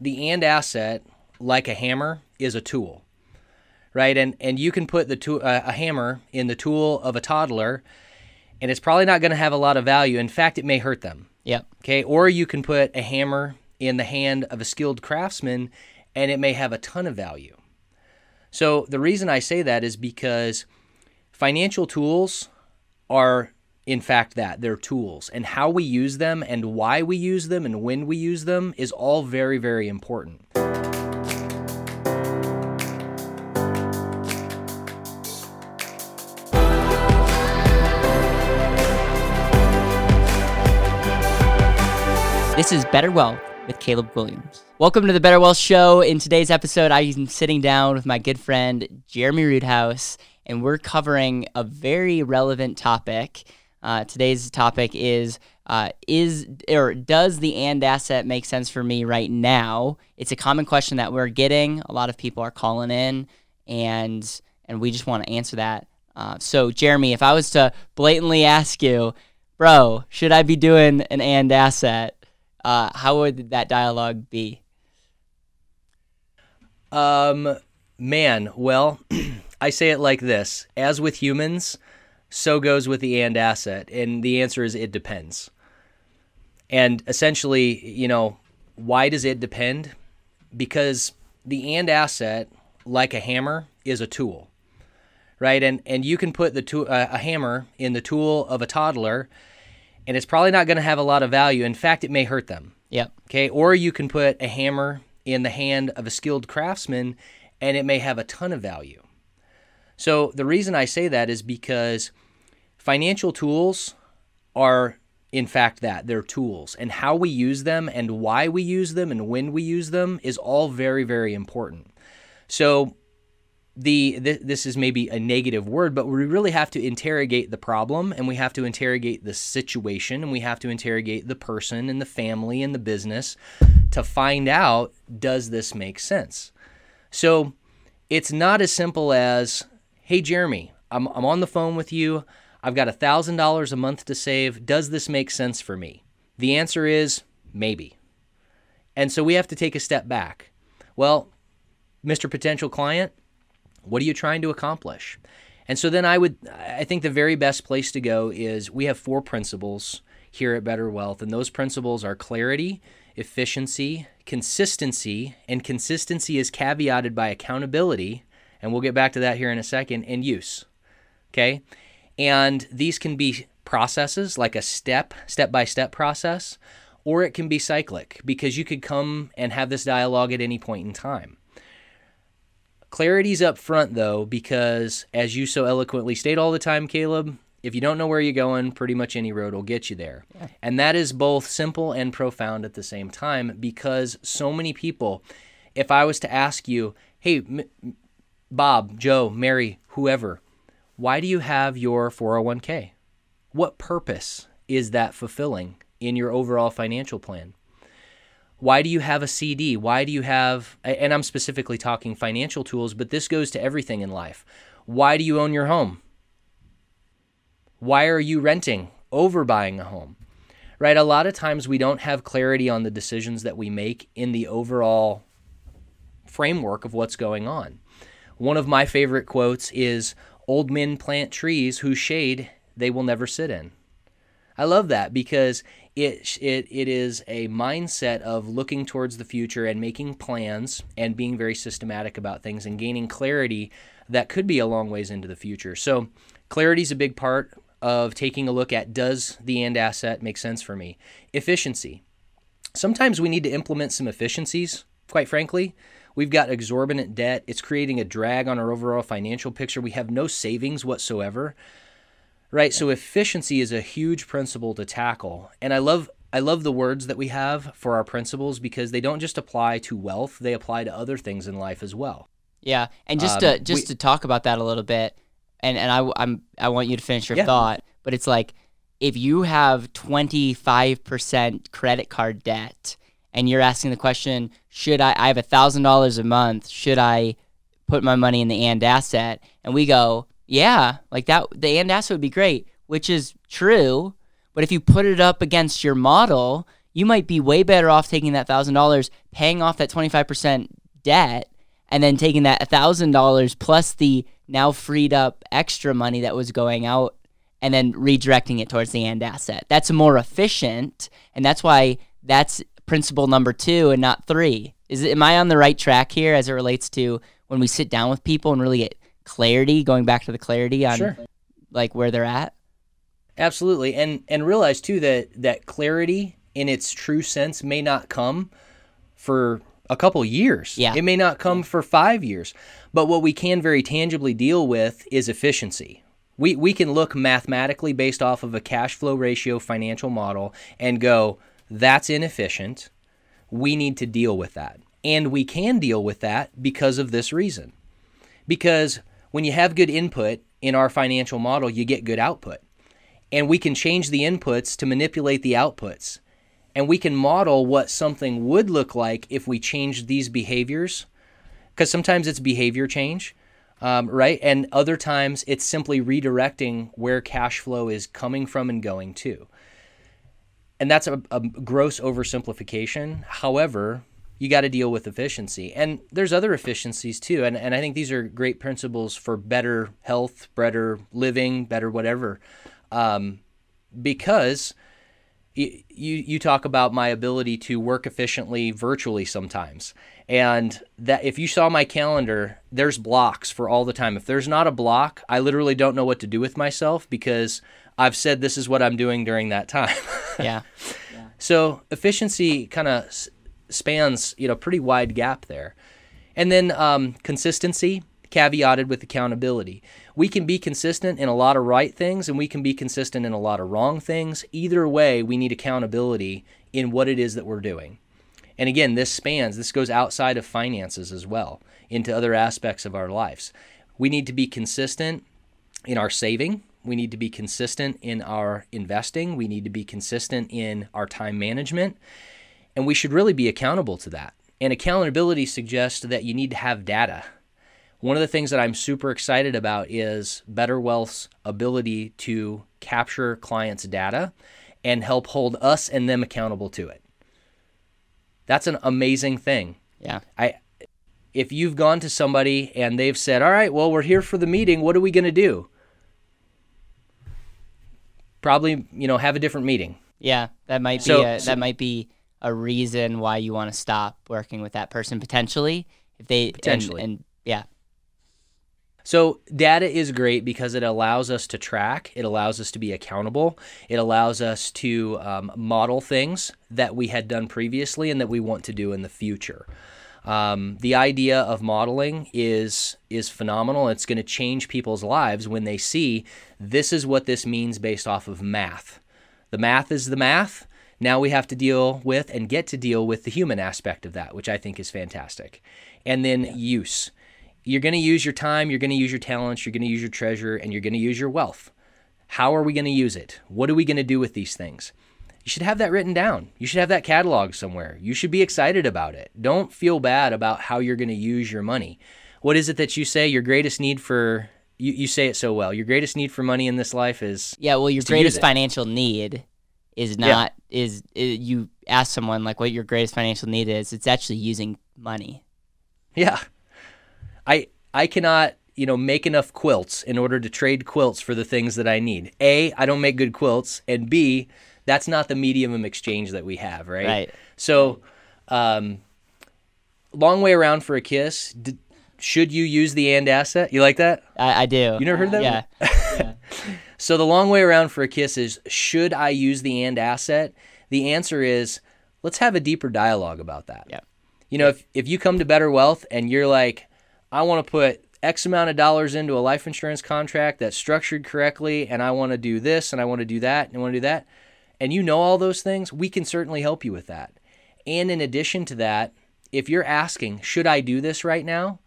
the and asset, like a hammer, is a tool, right? And and you can put the tool, uh, a hammer in the tool of a toddler, and it's probably not going to have a lot of value. In fact, it may hurt them. Yep. Okay. Or you can put a hammer in the hand of a skilled craftsman, and it may have a ton of value. So the reason I say that is because financial tools are in fact that they're tools and how we use them and why we use them and when we use them is all very very important This is Better Wealth with Caleb Guilliams. Welcome to the Better Wealth Show. In today's episode, I'm sitting down with my good friend Jeremy Roothouse, and we're covering a very relevant topic. Uh, today's topic is uh, is or does the and asset make sense for me right now? It's a common question that we're getting. A lot of people are calling in, and and we just want to answer that. Uh, so, Jeremy, if I was to blatantly ask you, bro, should I be doing an and asset? uh, how would that dialogue be? Um, man, well, I say it like this: as with humans, so goes with the and asset, and the answer is it depends. And essentially, you know, why does it depend? Because the and asset, like a hammer, is a tool, right? And and you can put the tool, uh, a hammer in the tool of a toddler and it's probably not going to have a lot of value. In fact, it may hurt them. Yep. Okay. Or you can put a hammer in the hand of a skilled craftsman and it may have a ton of value. So the reason I say that is because financial tools are in fact that they're tools and how we use them and why we use them and when we use them is all very very important. So the th- this is maybe a negative word, but we really have to interrogate the problem and we have to interrogate the situation and we have to interrogate the person and the family and the business to find out does this make sense. So it's not as simple as, hey Jeremy, I'm I'm on the phone with you. I've got a thousand dollars a month to save. Does this make sense for me? The answer is maybe. And so we have to take a step back. Well, Mr. Potential Client, what are you trying to accomplish? And so then I would, I think the very best place to go is we have four principles here at Better Wealth, and those principles are clarity, efficiency, consistency, and consistency is caveated by accountability, and we'll get back to that here in a second, and use. Okay? And these can be processes like a step, step by step process, or it can be cyclic because you could come and have this dialogue at any point in time. Clarity's up front though, because as you so eloquently state all the time, Caleb, if you don't know where you're going, pretty much any road will get you there. Yeah. And that is both simple and profound at the same time because so many people, if I was to ask you, hey, M- Bob, Joe, Mary, whoever, why do you have your 401k? What purpose is that fulfilling in your overall financial plan? Why do you have a CD? Why do you have, and I'm specifically talking financial tools, but this goes to everything in life. Why do you own your home? Why are you renting over buying a home? Right? A lot of times we don't have clarity on the decisions that we make in the overall framework of what's going on. One of my favorite quotes is Old men plant trees whose shade they will never sit in. I love that because it, it, it is a mindset of looking towards the future and making plans and being very systematic about things and gaining clarity that could be a long ways into the future. So, clarity is a big part of taking a look at does the and asset make sense for me? Efficiency. Sometimes we need to implement some efficiencies, quite frankly. We've got exorbitant debt. It's creating a drag on our overall financial picture. We have no savings whatsoever right? So efficiency is a huge principle to tackle, and I love I love the words that we have for our principles because they don't just apply to wealth; they apply to other things in life as well. Yeah, and just um, to just we, to talk about that a little bit, and and I I'm I want you to finish your yeah. thought, but it's like if you have 25% credit card debt and you're asking the question, should I I have a thousand dollars a month, should I put my money in the and asset? And we go, yeah, like that, the and asset would be great, which is true. But if you put it up against your model, you might be way better off taking that thousand dollars, paying off that twenty five percent debt, and then taking that thousand dollars plus the now freed up extra money that was going out and then redirecting it towards the and asset. That's more efficient, and that's why that's principle number two and not three. Is am I on the right track here as it relates to when we sit down with people and really get clarity, going back to the clarity on Sure. like where they're at? Absolutely, and and realize too that that clarity in its true sense may not come for a couple years. Yeah. it may not come for five years, but what we can very tangibly deal with is efficiency. We we can look mathematically based off of a cash flow ratio financial model and go, that's inefficient. We need to deal with that, and we can deal with that because of this reason. Because when you have good input in our financial model, you get good output and we can change the inputs to manipulate the outputs. And we can model what something would look like if we changed these behaviors, because sometimes it's behavior change, um, right? And other times it's simply redirecting where cash flow is coming from and going to. And that's a, a gross oversimplification. However, you got to deal with efficiency. And there's other efficiencies too. And, and I think these are great principles for better health, better living, better whatever um, because you you talk about my ability to work efficiently virtually sometimes, and that if you saw my calendar, there's blocks for all the time. If there's not a block, I literally don't know what to do with myself because I've said this is what I'm doing during that time. Yeah. So efficiency kind of s- spans, you know, pretty wide gap there. And then um, consistency, caveated with accountability. We can be consistent in a lot of right things and we can be consistent in a lot of wrong things. Either way, we need accountability in what it is that we're doing. And again, this spans, this goes outside of finances as well, into other aspects of our lives. We need to be consistent in our saving. We need to be consistent in our investing. We need to be consistent in our time management. And we should really be accountable to that. And accountability suggests that you need to have data. One of the things that I'm super excited about is Better Wealth's ability to capture clients' data and help hold us and them accountable to it. That's an amazing thing. Yeah. I if you've gone to somebody and they've said, "All right, well, we're here for the meeting. What are we going to do?" Probably, you know, have a different meeting. Yeah. That might be So- a, so- that might be a reason why you want to stop working with that person potentially. If they and- Potentially. and, yeah. So, data is great because it allows us to track, it allows us to be accountable, it allows us to um, model things that we had done previously and that we want to do in the future. Um, the idea of modeling is is phenomenal. It's going to change people's lives when they see this is what this means based off of math. The math is the math. Now we have to deal with and get to deal with the human aspect of that, which I think is fantastic. And then use you're going to use your time, you're going to use your talents, you're going to use your treasure, and you're going to use your wealth. How are we going to use it? What are we going to do with these things? You should have that written down. You should have that catalog somewhere. You should be excited about it. Don't feel bad about how you're going to use your money. What is it that you say your greatest need for you, you say it so well. Your greatest need for money in this life is Yeah, well, your greatest financial need is not is, is you ask someone like what your greatest financial need is. It's actually using money. Yeah. I I cannot, you know, make enough quilts in order to trade quilts for the things that I need. A, I don't make good quilts, and B, that's not the medium of exchange that we have, right? Right. So, um, long way around for a kiss. D- should you use the and asset? You like that? I, I do. You never heard that? Yeah. So the long way around for a kiss is should I use the and asset? The answer is let's have a deeper dialogue about that. Yeah. You know, if, if you come to Better Wealth and you're like, I want to put X amount of dollars into a life insurance contract that's structured correctly, and I want to do this and I want to do that and I want to do that, and you know all those things, we can certainly help you with that. And in addition to that, if you're asking, should I do this right now?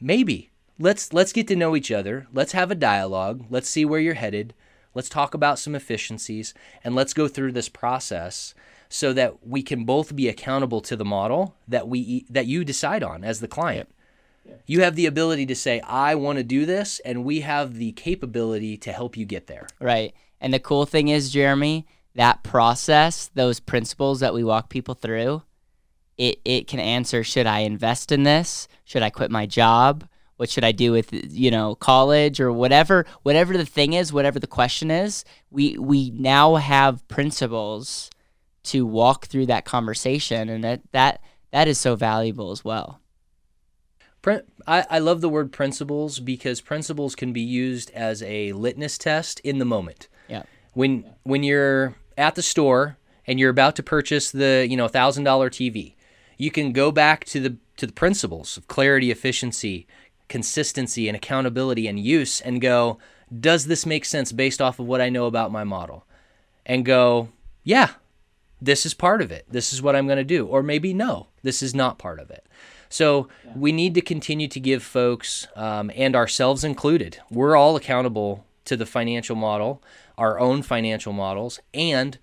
Maybe. Let's let's get to know each other. Let's have a dialogue. Let's see where you're headed. Let's talk about some efficiencies and let's go through this process so that we can both be accountable to the model that we that you decide on as the client. You have the ability to say I want to do this and we have the capability to help you get there. Right. And the cool thing is, Jeremy, that process, those principles that we walk people through, it, it can answer should I invest in this? Should I quit my job? What should I do with you know college or whatever whatever the thing is, whatever the question is, we we now have principles to walk through that conversation and that that that is so valuable as well. I, I love the word principles because principles can be used as a litmus test in the moment. Yeah. When when you're at the store and you're about to purchase the you know thousand dollar TV, you can go back to the to the principles of clarity, efficiency, consistency, and accountability and use, and go, does this make sense based off of what I know about my model? And go, yeah, this is part of it. This is what I'm going to do. Or maybe no, this is not part of it. So yeah. we need to continue to give folks um, and ourselves included. We're all accountable to the financial model, our own financial models, and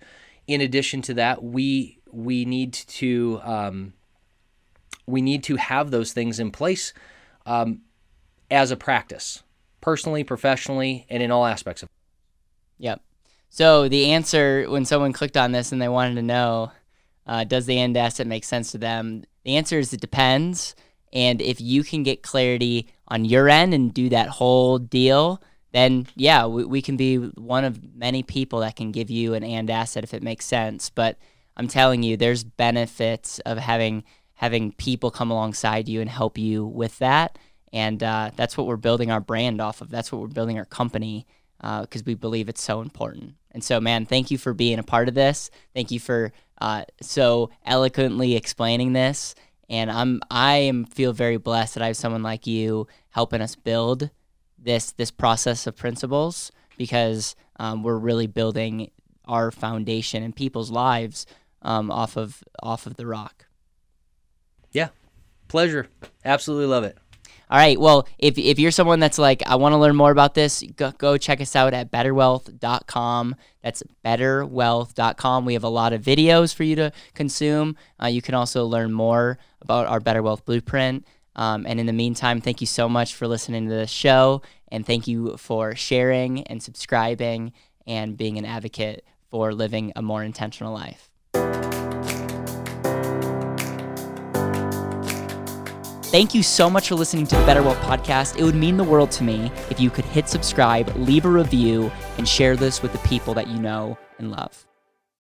in addition to that, we we need to um, we need to have those things in place um, as a practice, personally, professionally, and in all aspects of. Yep. So the answer when someone clicked on this and they wanted to know, uh, does the and asset make sense to them? The answer is it depends. And if you can get clarity on your end and do that whole deal, then yeah, we, we can be one of many people that can give you an and asset if it makes sense. But I'm telling you, there's benefits of having having people come alongside you and help you with that. And uh, that's what we're building our brand off of. That's what we're building our company because uh, we believe it's so important. And so, man, thank you for being a part of this. Thank you for uh, so eloquently explaining this. And I'm I am feel very blessed that I have someone like you helping us build this this process of principles because um, we're really building our foundation and people's lives um, off of off of the rock. Yeah, pleasure. Absolutely love it. All right. Well, if, if you're someone that's like, I want to learn more about this, go, go check us out at betterwealth.com. That's betterwealth.com. We have a lot of videos for you to consume. Uh, you can also learn more about our Better Wealth Blueprint. Um, and in the meantime, thank you so much for listening to the show. And thank you for sharing and subscribing and being an advocate for living a more intentional life. Thank you so much for listening to the Better Wealth Podcast. It would mean the world to me if you could hit subscribe, leave a review, and share this with the people that you know and love.